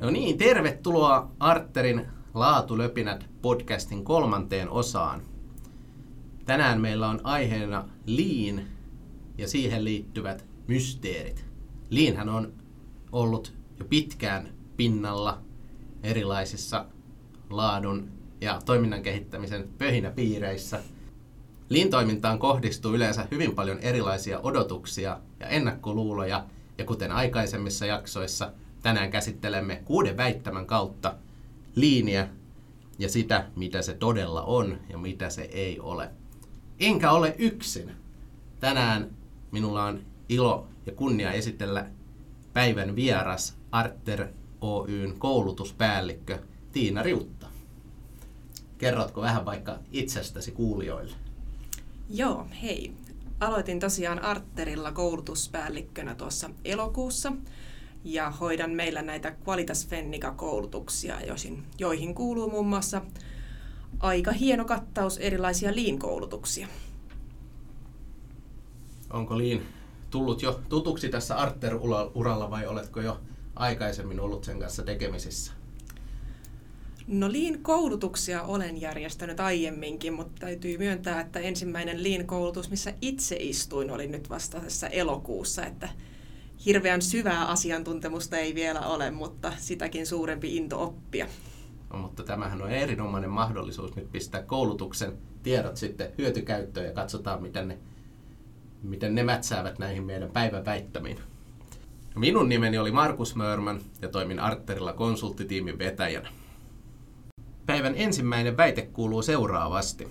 No niin, tervetuloa Arterin Laatulöpinät podcastin kolmanteen osaan. Tänään meillä on aiheena liin ja siihen liittyvät mysteerit. Liinhän on ollut jo pitkään pinnalla erilaisissa laadun ja toiminnan kehittämisen pöhinäpiireissä. Liin-toimintaan kohdistuu yleensä hyvin paljon erilaisia odotuksia ja ennakkoluuloja, ja kuten aikaisemmissa jaksoissa, tänään käsittelemme kuuden väittämän kautta liiniä ja sitä, mitä se todella on ja mitä se ei ole. Enkä ole yksin. Tänään minulla on ilo ja kunnia esitellä päivän vieras Arter Oyn koulutuspäällikkö Tiina Riutta. Kerrotko vähän vaikka itsestäsi kuulijoille? Joo, hei. Aloitin tosiaan Arterilla koulutuspäällikkönä tuossa elokuussa ja hoidan meillä näitä Qualitas Fennica-koulutuksia, joihin, kuuluu muun muassa aika hieno kattaus erilaisia Lean-koulutuksia. Onko Lean tullut jo tutuksi tässä Arter-uralla vai oletko jo aikaisemmin ollut sen kanssa tekemisissä? No Lean-koulutuksia olen järjestänyt aiemminkin, mutta täytyy myöntää, että ensimmäinen Lean-koulutus, missä itse istuin, oli nyt vasta tässä elokuussa, että hirveän syvää asiantuntemusta ei vielä ole, mutta sitäkin suurempi into oppia. No, mutta tämähän on erinomainen mahdollisuus nyt pistää koulutuksen tiedot sitten hyötykäyttöön ja katsotaan, miten ne, miten ne mätsäävät näihin meidän päiväväittämiin. Minun nimeni oli Markus Mörmän ja toimin Arterilla konsulttitiimin vetäjänä. Päivän ensimmäinen väite kuuluu seuraavasti.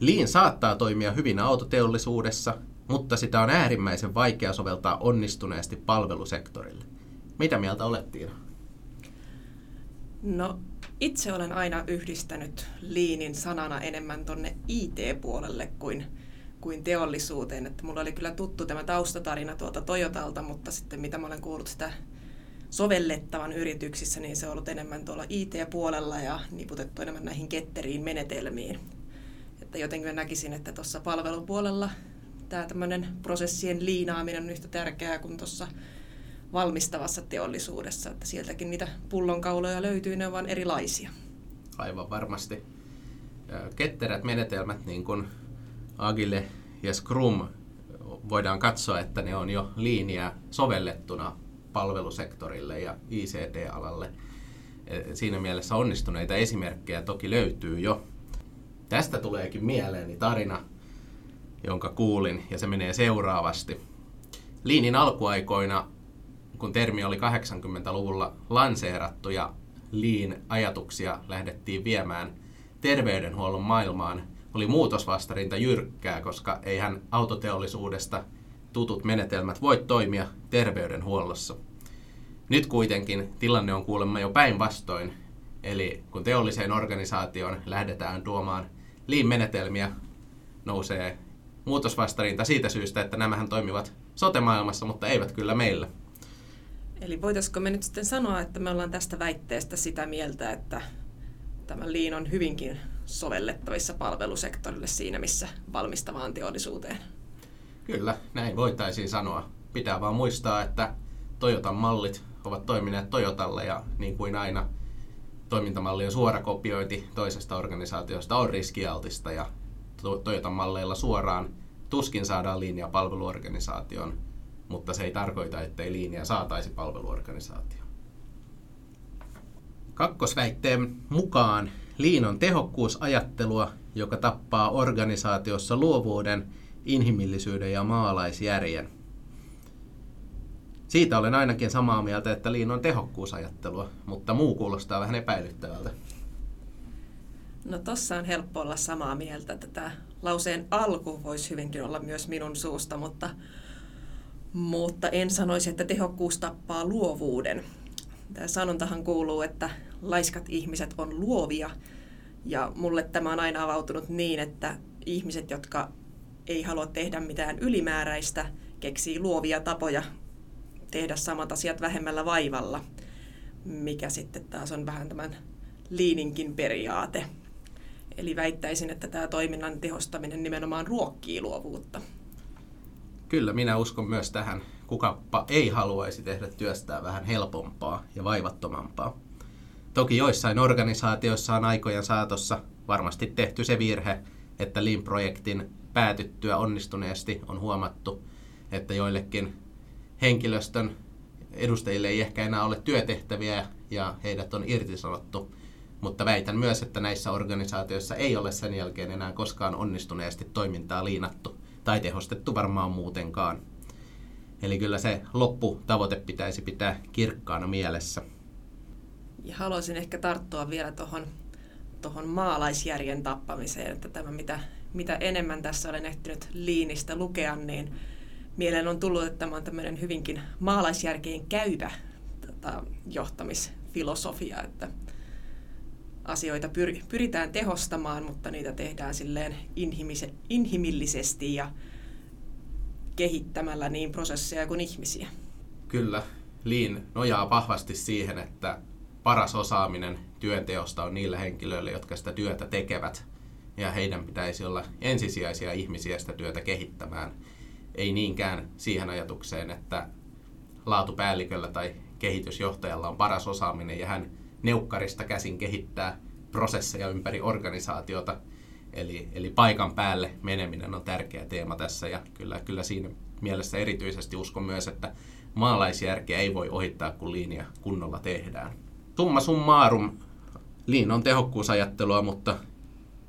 Liin saattaa toimia hyvin autoteollisuudessa, mutta sitä on äärimmäisen vaikea soveltaa onnistuneesti palvelusektorille. Mitä mieltä olet, Tiina? No, itse olen aina yhdistänyt liinin sanana enemmän tonne IT-puolelle kuin, kuin teollisuuteen. Että mulla oli kyllä tuttu tämä taustatarina tuolta Toyotalta, mutta sitten mitä mä olen kuullut sitä sovellettavan yrityksissä, niin se on ollut enemmän tuolla IT-puolella ja niputettu enemmän näihin ketteriin menetelmiin. Että jotenkin mä näkisin, että tuossa palvelupuolella tämä tämmöinen prosessien liinaaminen on yhtä tärkeää kuin tuossa valmistavassa teollisuudessa, että sieltäkin niitä pullonkauloja löytyy, ne ovat erilaisia. Aivan varmasti. Ketterät menetelmät, niin kuin Agile ja Scrum, voidaan katsoa, että ne on jo liiniä sovellettuna palvelusektorille ja ICT-alalle. E, siinä mielessä onnistuneita esimerkkejä toki löytyy jo. Tästä tuleekin mieleeni tarina, jonka kuulin, ja se menee seuraavasti. Liinin alkuaikoina, kun termi oli 80-luvulla lanseerattu ja liin ajatuksia lähdettiin viemään terveydenhuollon maailmaan, oli muutosvastarinta jyrkkää, koska eihän autoteollisuudesta tutut menetelmät voi toimia terveydenhuollossa. Nyt kuitenkin tilanne on kuulemma jo päinvastoin, eli kun teolliseen organisaatioon lähdetään tuomaan liin-menetelmiä, nousee muutosvastarinta siitä syystä, että nämähän toimivat sote-maailmassa, mutta eivät kyllä meillä. Eli voitaisiko me nyt sitten sanoa, että me ollaan tästä väitteestä sitä mieltä, että tämä liin on hyvinkin sovellettavissa palvelusektorille siinä, missä valmistavaan teollisuuteen? Kyllä, näin voitaisiin sanoa. Pitää vaan muistaa, että Toyotan mallit ovat toimineet Toyotalle ja niin kuin aina toimintamallien suora kopiointi toisesta organisaatiosta on riskialtista ja Toyotan malleilla suoraan tuskin saadaan linja palveluorganisaation, mutta se ei tarkoita, ettei linja saataisi palveluorganisaatio. Kakkosväitteen mukaan liin on tehokkuusajattelua, joka tappaa organisaatiossa luovuuden, inhimillisyyden ja maalaisjärjen. Siitä olen ainakin samaa mieltä, että liin on tehokkuusajattelua, mutta muu kuulostaa vähän epäilyttävältä. No tossa on helppo olla samaa mieltä, että tämä lauseen alku voisi hyvinkin olla myös minun suusta, mutta, mutta en sanoisi, että tehokkuus tappaa luovuuden. Tämä sanontahan kuuluu, että laiskat ihmiset on luovia, ja mulle tämä on aina avautunut niin, että ihmiset, jotka ei halua tehdä mitään ylimääräistä, keksii luovia tapoja tehdä samat asiat vähemmällä vaivalla, mikä sitten taas on vähän tämän liininkin periaate. Eli väittäisin, että tämä toiminnan tehostaminen nimenomaan ruokkii luovuutta. Kyllä, minä uskon myös tähän. kukappa ei haluaisi tehdä työstään vähän helpompaa ja vaivattomampaa. Toki joissain organisaatioissa on aikojen saatossa varmasti tehty se virhe, että Lean-projektin päätyttyä onnistuneesti on huomattu, että joillekin henkilöstön edustajille ei ehkä enää ole työtehtäviä ja heidät on irtisanottu. Mutta väitän myös, että näissä organisaatioissa ei ole sen jälkeen enää koskaan onnistuneesti toimintaa liinattu tai tehostettu varmaan muutenkaan. Eli kyllä se lopputavoite pitäisi pitää kirkkaana mielessä. Ja haluaisin ehkä tarttua vielä tuohon tohon maalaisjärjen tappamiseen, että tämä mitä, mitä enemmän tässä olen ehtinyt liinistä lukea, niin mieleen on tullut, että tämä on tämmöinen hyvinkin maalaisjärkeen käyvä tota, johtamisfilosofia, että asioita pyr, pyritään tehostamaan, mutta niitä tehdään silleen inhimillisesti ja kehittämällä niin prosesseja kuin ihmisiä. Kyllä. Lean nojaa vahvasti siihen, että paras osaaminen työnteosta on niillä henkilöillä, jotka sitä työtä tekevät. Ja heidän pitäisi olla ensisijaisia ihmisiä sitä työtä kehittämään. Ei niinkään siihen ajatukseen, että laatupäälliköllä tai kehitysjohtajalla on paras osaaminen ja hän neukkarista käsin kehittää prosesseja ympäri organisaatiota. Eli, eli paikan päälle meneminen on tärkeä teema tässä ja kyllä, kyllä siinä mielessä erityisesti uskon myös, että maalaisjärkeä ei voi ohittaa, kun linja kunnolla tehdään. Summa summarum, liin on tehokkuusajattelua, mutta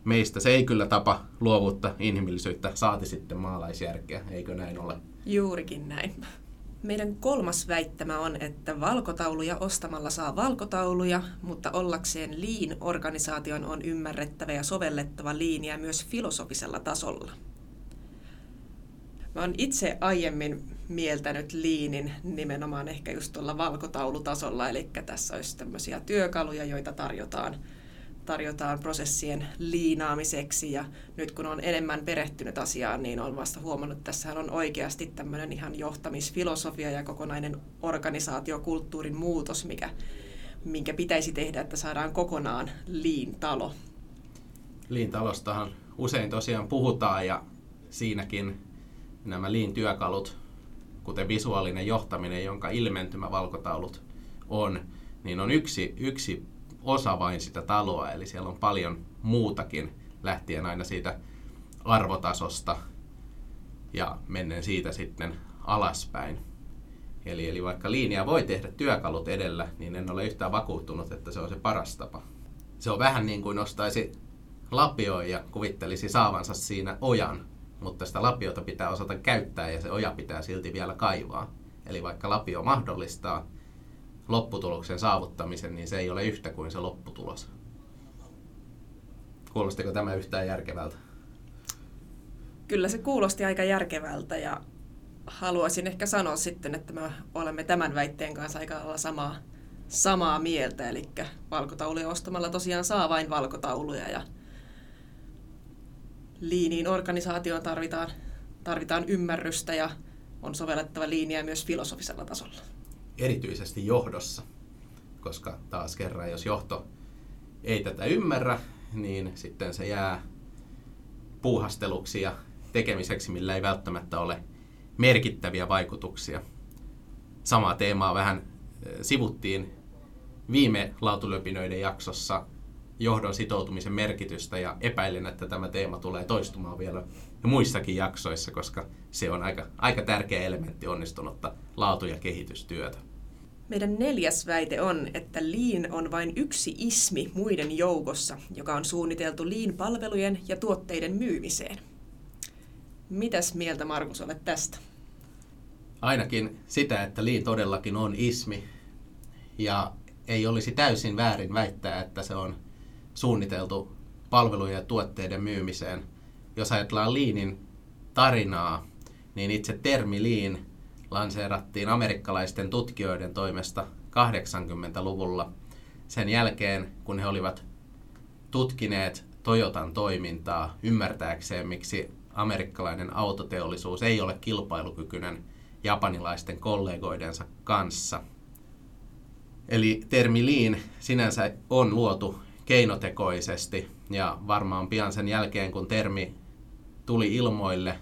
meistä se ei kyllä tapa luovuutta, inhimillisyyttä, saati sitten maalaisjärkeä, eikö näin ole? Juurikin näin. Meidän kolmas väittämä on, että valkotauluja ostamalla saa valkotauluja, mutta ollakseen Lean-organisaation on ymmärrettävä ja sovellettava liiniä myös filosofisella tasolla. Mä oon itse aiemmin mieltänyt liinin nimenomaan ehkä just tuolla valkotaulutasolla, eli tässä olisi tämmöisiä työkaluja, joita tarjotaan tarjotaan prosessien liinaamiseksi ja nyt kun on enemmän perehtynyt asiaan, niin on vasta huomannut, että tässähän on oikeasti tämmöinen ihan johtamisfilosofia ja kokonainen organisaatiokulttuurin muutos, mikä, minkä pitäisi tehdä, että saadaan kokonaan liintalo. Liintalostahan usein tosiaan puhutaan ja siinäkin nämä liin-työkalut, kuten visuaalinen johtaminen, jonka ilmentymä valkotaulut on, niin on yksi, yksi osa vain sitä taloa, eli siellä on paljon muutakin, lähtien aina siitä arvotasosta ja mennen siitä sitten alaspäin. Eli, eli vaikka linja voi tehdä työkalut edellä, niin en ole yhtään vakuuttunut, että se on se paras tapa. Se on vähän niin kuin nostaisi lapioon ja kuvittelisi saavansa siinä ojan, mutta sitä lapiota pitää osata käyttää ja se oja pitää silti vielä kaivaa. Eli vaikka lapio mahdollistaa lopputuloksen saavuttamisen, niin se ei ole yhtä kuin se lopputulos. Kuulostiko tämä yhtään järkevältä? Kyllä se kuulosti aika järkevältä ja haluaisin ehkä sanoa sitten, että me olemme tämän väitteen kanssa aika lailla samaa, samaa mieltä. Eli valkotauluja ostamalla tosiaan saa vain valkotauluja ja liiniin organisaatioon tarvitaan, tarvitaan ymmärrystä ja on sovellettava liiniä myös filosofisella tasolla erityisesti johdossa, koska taas kerran, jos johto ei tätä ymmärrä, niin sitten se jää puuhasteluksi ja tekemiseksi, millä ei välttämättä ole merkittäviä vaikutuksia. Samaa teemaa vähän sivuttiin viime lautulöpinöiden jaksossa johdon sitoutumisen merkitystä ja epäilen, että tämä teema tulee toistumaan vielä muissakin jaksoissa, koska se on aika, aika tärkeä elementti onnistunutta laatu- ja kehitystyötä. Meidän neljäs väite on, että Lean on vain yksi ismi muiden joukossa, joka on suunniteltu Lean-palvelujen ja tuotteiden myymiseen. Mitäs mieltä Markus olet tästä? Ainakin sitä, että Lean todellakin on ismi ja ei olisi täysin väärin väittää, että se on suunniteltu palvelujen ja tuotteiden myymiseen. Jos ajatellaan Leanin tarinaa, niin itse termi Lean lanseerattiin amerikkalaisten tutkijoiden toimesta 80-luvulla sen jälkeen, kun he olivat tutkineet Toyotan toimintaa ymmärtääkseen, miksi amerikkalainen autoteollisuus ei ole kilpailukykyinen japanilaisten kollegoidensa kanssa. Eli termi lean sinänsä on luotu keinotekoisesti ja varmaan pian sen jälkeen, kun termi tuli ilmoille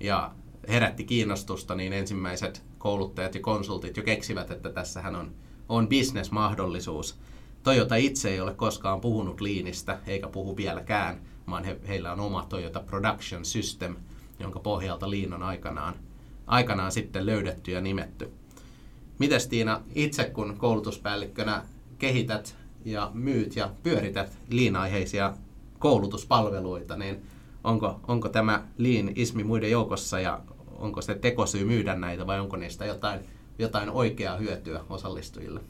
ja herätti kiinnostusta, niin ensimmäiset kouluttajat ja konsultit jo keksivät, että tässähän on, on bisnesmahdollisuus. Toyota itse ei ole koskaan puhunut liinistä, eikä puhu vieläkään, vaan he, heillä on oma Toyota Production System, jonka pohjalta liin on aikanaan, aikanaan sitten löydetty ja nimetty. Mites Tiina, itse kun koulutuspäällikkönä kehität ja myyt ja pyörität liinaiheisia koulutuspalveluita, niin onko, onko tämä liin ismi muiden joukossa ja onko se tekosyy myydä näitä vai onko niistä jotain, jotain oikeaa hyötyä osallistujille?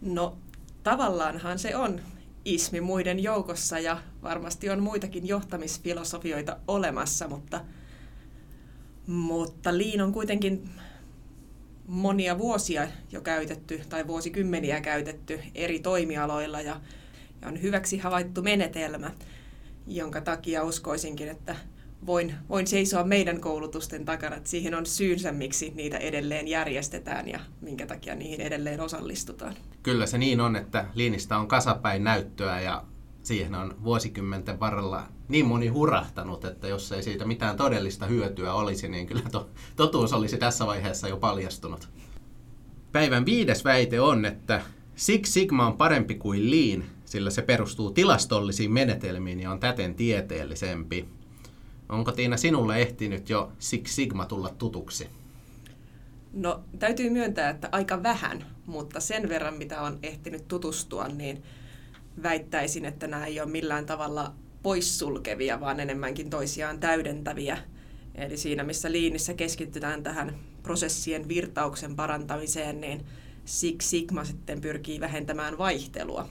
No tavallaanhan se on ismi muiden joukossa ja varmasti on muitakin johtamisfilosofioita olemassa, mutta, mutta liin on kuitenkin monia vuosia jo käytetty tai vuosikymmeniä käytetty eri toimialoilla ja, ja on hyväksi havaittu menetelmä, jonka takia uskoisinkin, että voin, voin seisoa meidän koulutusten takana, että siihen on syynsä, miksi niitä edelleen järjestetään ja minkä takia niihin edelleen osallistutaan. Kyllä se niin on, että liinistä on kasapäin näyttöä ja siihen on vuosikymmenten varrella niin moni hurahtanut, että jos ei siitä mitään todellista hyötyä olisi, niin kyllä to, totuus olisi tässä vaiheessa jo paljastunut. Päivän viides väite on, että Six Sigma on parempi kuin Lean, sillä se perustuu tilastollisiin menetelmiin ja on täten tieteellisempi. Onko Tiina sinulle ehtinyt jo Six Sigma tulla tutuksi? No täytyy myöntää, että aika vähän, mutta sen verran mitä on ehtinyt tutustua, niin väittäisin, että nämä ei ole millään tavalla poissulkevia, vaan enemmänkin toisiaan täydentäviä. Eli siinä, missä liinissä keskitytään tähän prosessien virtauksen parantamiseen, niin Six Sigma sitten pyrkii vähentämään vaihtelua.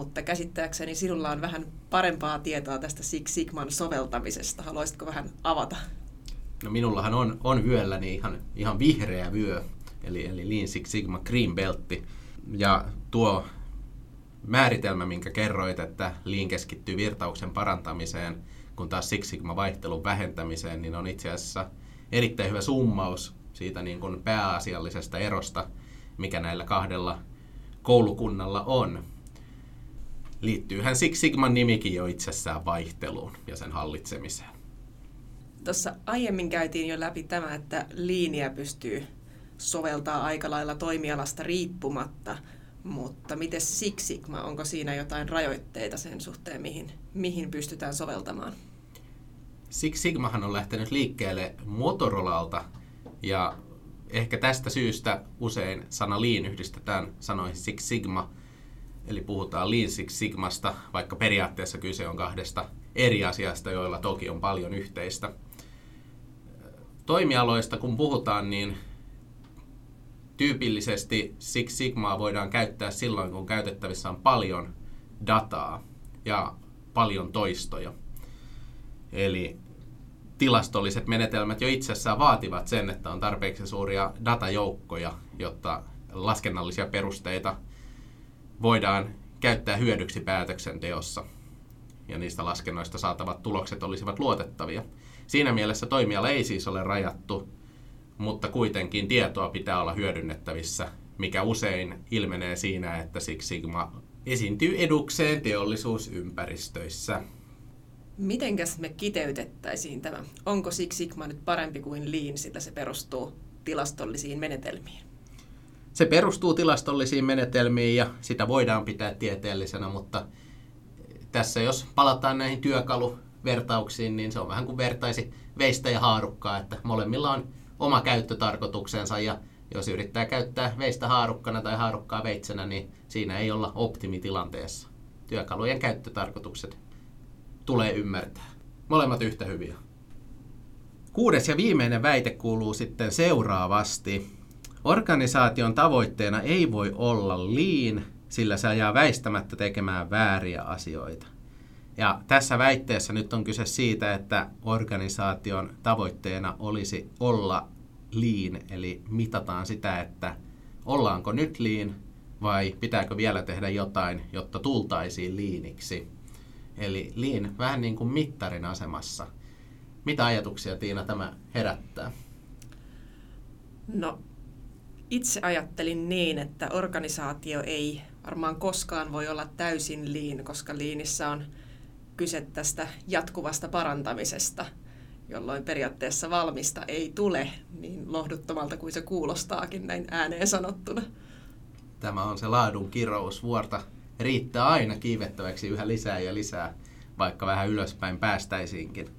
Mutta käsittääkseni sinulla on vähän parempaa tietoa tästä Six Sigman soveltamisesta. Haluaisitko vähän avata? No minullahan on, on vyölläni ihan, ihan vihreä vyö, eli, eli Lean Six Sigma Green Beltti. Ja tuo määritelmä, minkä kerroit, että Lean keskittyy virtauksen parantamiseen, kun taas Six Sigma vaihtelun vähentämiseen, niin on itse asiassa erittäin hyvä summaus siitä niin kuin pääasiallisesta erosta, mikä näillä kahdella koulukunnalla on. Liittyyhän Six Sigman nimikin jo itsessään vaihteluun ja sen hallitsemiseen. Tuossa aiemmin käytiin jo läpi tämä, että liiniä pystyy soveltaa aika lailla toimialasta riippumatta – mutta miten Six Sigma, onko siinä jotain rajoitteita sen suhteen, mihin, mihin pystytään soveltamaan? Six Sigmahan on lähtenyt liikkeelle Motorolalta ja ehkä tästä syystä usein sana Lean yhdistetään sanoihin Six Sigma, eli puhutaan Lean Six Sigmasta, vaikka periaatteessa kyse on kahdesta eri asiasta, joilla toki on paljon yhteistä. Toimialoista kun puhutaan, niin tyypillisesti Six Sigmaa voidaan käyttää silloin, kun käytettävissä on paljon dataa ja paljon toistoja. Eli tilastolliset menetelmät jo itsessään vaativat sen, että on tarpeeksi suuria datajoukkoja, jotta laskennallisia perusteita voidaan käyttää hyödyksi päätöksenteossa ja niistä laskennoista saatavat tulokset olisivat luotettavia. Siinä mielessä toimiala ei siis ole rajattu mutta kuitenkin tietoa pitää olla hyödynnettävissä, mikä usein ilmenee siinä, että Six Sigma esiintyy edukseen teollisuusympäristöissä. Mitenkäs me kiteytettäisiin tämä? Onko Six Sigma nyt parempi kuin Lean, sillä se perustuu tilastollisiin menetelmiin? Se perustuu tilastollisiin menetelmiin ja sitä voidaan pitää tieteellisenä, mutta tässä jos palataan näihin työkaluvertauksiin, niin se on vähän kuin vertaisi veistä ja haarukkaa, että molemmilla on oma käyttötarkoituksensa ja jos yrittää käyttää veistä haarukkana tai haarukkaa veitsenä, niin siinä ei olla optimitilanteessa. Työkalujen käyttötarkoitukset tulee ymmärtää. Molemmat yhtä hyviä. Kuudes ja viimeinen väite kuuluu sitten seuraavasti. Organisaation tavoitteena ei voi olla lean, sillä se ajaa väistämättä tekemään vääriä asioita. Ja tässä väitteessä nyt on kyse siitä, että organisaation tavoitteena olisi olla lean, eli mitataan sitä, että ollaanko nyt lean vai pitääkö vielä tehdä jotain, jotta tultaisiin liiniksi. Eli lean vähän niin kuin mittarin asemassa. Mitä ajatuksia Tiina tämä herättää? No, itse ajattelin niin, että organisaatio ei varmaan koskaan voi olla täysin liin, koska liinissä on kyse tästä jatkuvasta parantamisesta. jolloin periaatteessa valmista ei tule niin lohduttomalta kuin se kuulostaakin näin ääneen sanottuna. Tämä on se laadun kirous. Vuorta riittää aina kiivettäväksi yhä lisää ja lisää, vaikka vähän ylöspäin päästäisiinkin.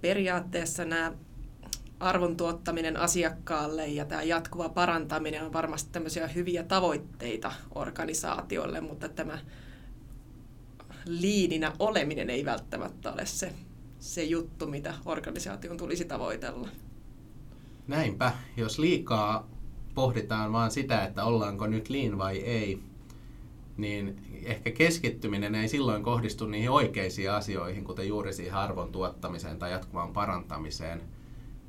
Periaatteessa nämä arvon tuottaminen asiakkaalle ja tämä jatkuva parantaminen on varmasti tämmöisiä hyviä tavoitteita organisaatiolle, mutta tämä liininä oleminen ei välttämättä ole se, se juttu, mitä organisaation tulisi tavoitella. Näinpä, jos liikaa pohditaan vaan sitä, että ollaanko nyt liin vai ei, niin ehkä keskittyminen ei silloin kohdistu niihin oikeisiin asioihin, kuten juuri siihen arvon tuottamiseen tai jatkuvaan parantamiseen,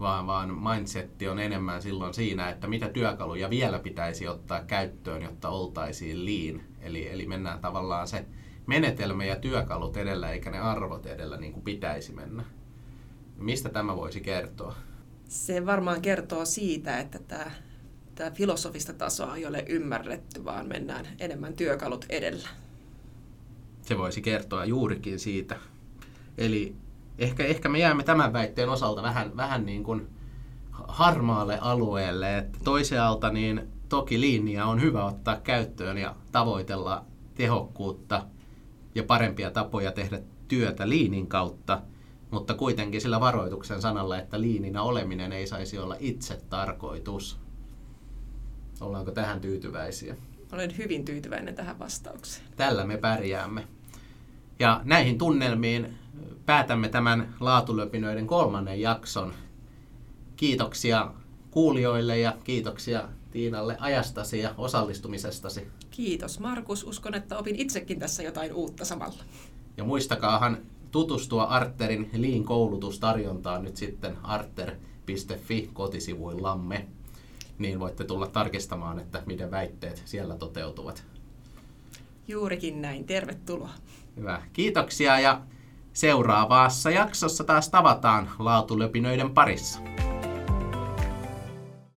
vaan, vaan mindsetti on enemmän silloin siinä, että mitä työkaluja vielä pitäisi ottaa käyttöön, jotta oltaisiin liin. Eli, eli mennään tavallaan se menetelmä ja työkalut edellä, eikä ne arvot edellä niin kuin pitäisi mennä. Mistä tämä voisi kertoa? Se varmaan kertoo siitä, että tämä, tämä filosofista tasoa ei ole ymmärretty, vaan mennään enemmän työkalut edellä. Se voisi kertoa juurikin siitä. Eli ehkä, ehkä me jäämme tämän väitteen osalta vähän, vähän niin kuin harmaalle alueelle, että toisaalta niin toki linja on hyvä ottaa käyttöön ja tavoitella tehokkuutta ja parempia tapoja tehdä työtä liinin kautta, mutta kuitenkin sillä varoituksen sanalla, että liininä oleminen ei saisi olla itse tarkoitus. Ollaanko tähän tyytyväisiä? Olen hyvin tyytyväinen tähän vastaukseen. Tällä me pärjäämme. Ja näihin tunnelmiin päätämme tämän laatulöpinöiden kolmannen jakson. Kiitoksia kuulijoille ja kiitoksia Tiinalle ajastasi ja osallistumisestasi. Kiitos Markus. Uskon, että opin itsekin tässä jotain uutta samalla. Ja muistakaahan tutustua Arterin liin koulutustarjontaan nyt sitten arter.fi kotisivuillamme. Niin voitte tulla tarkistamaan, että miten väitteet siellä toteutuvat. Juurikin näin. Tervetuloa. Hyvä. Kiitoksia ja seuraavassa jaksossa taas tavataan laatulöpinöiden parissa.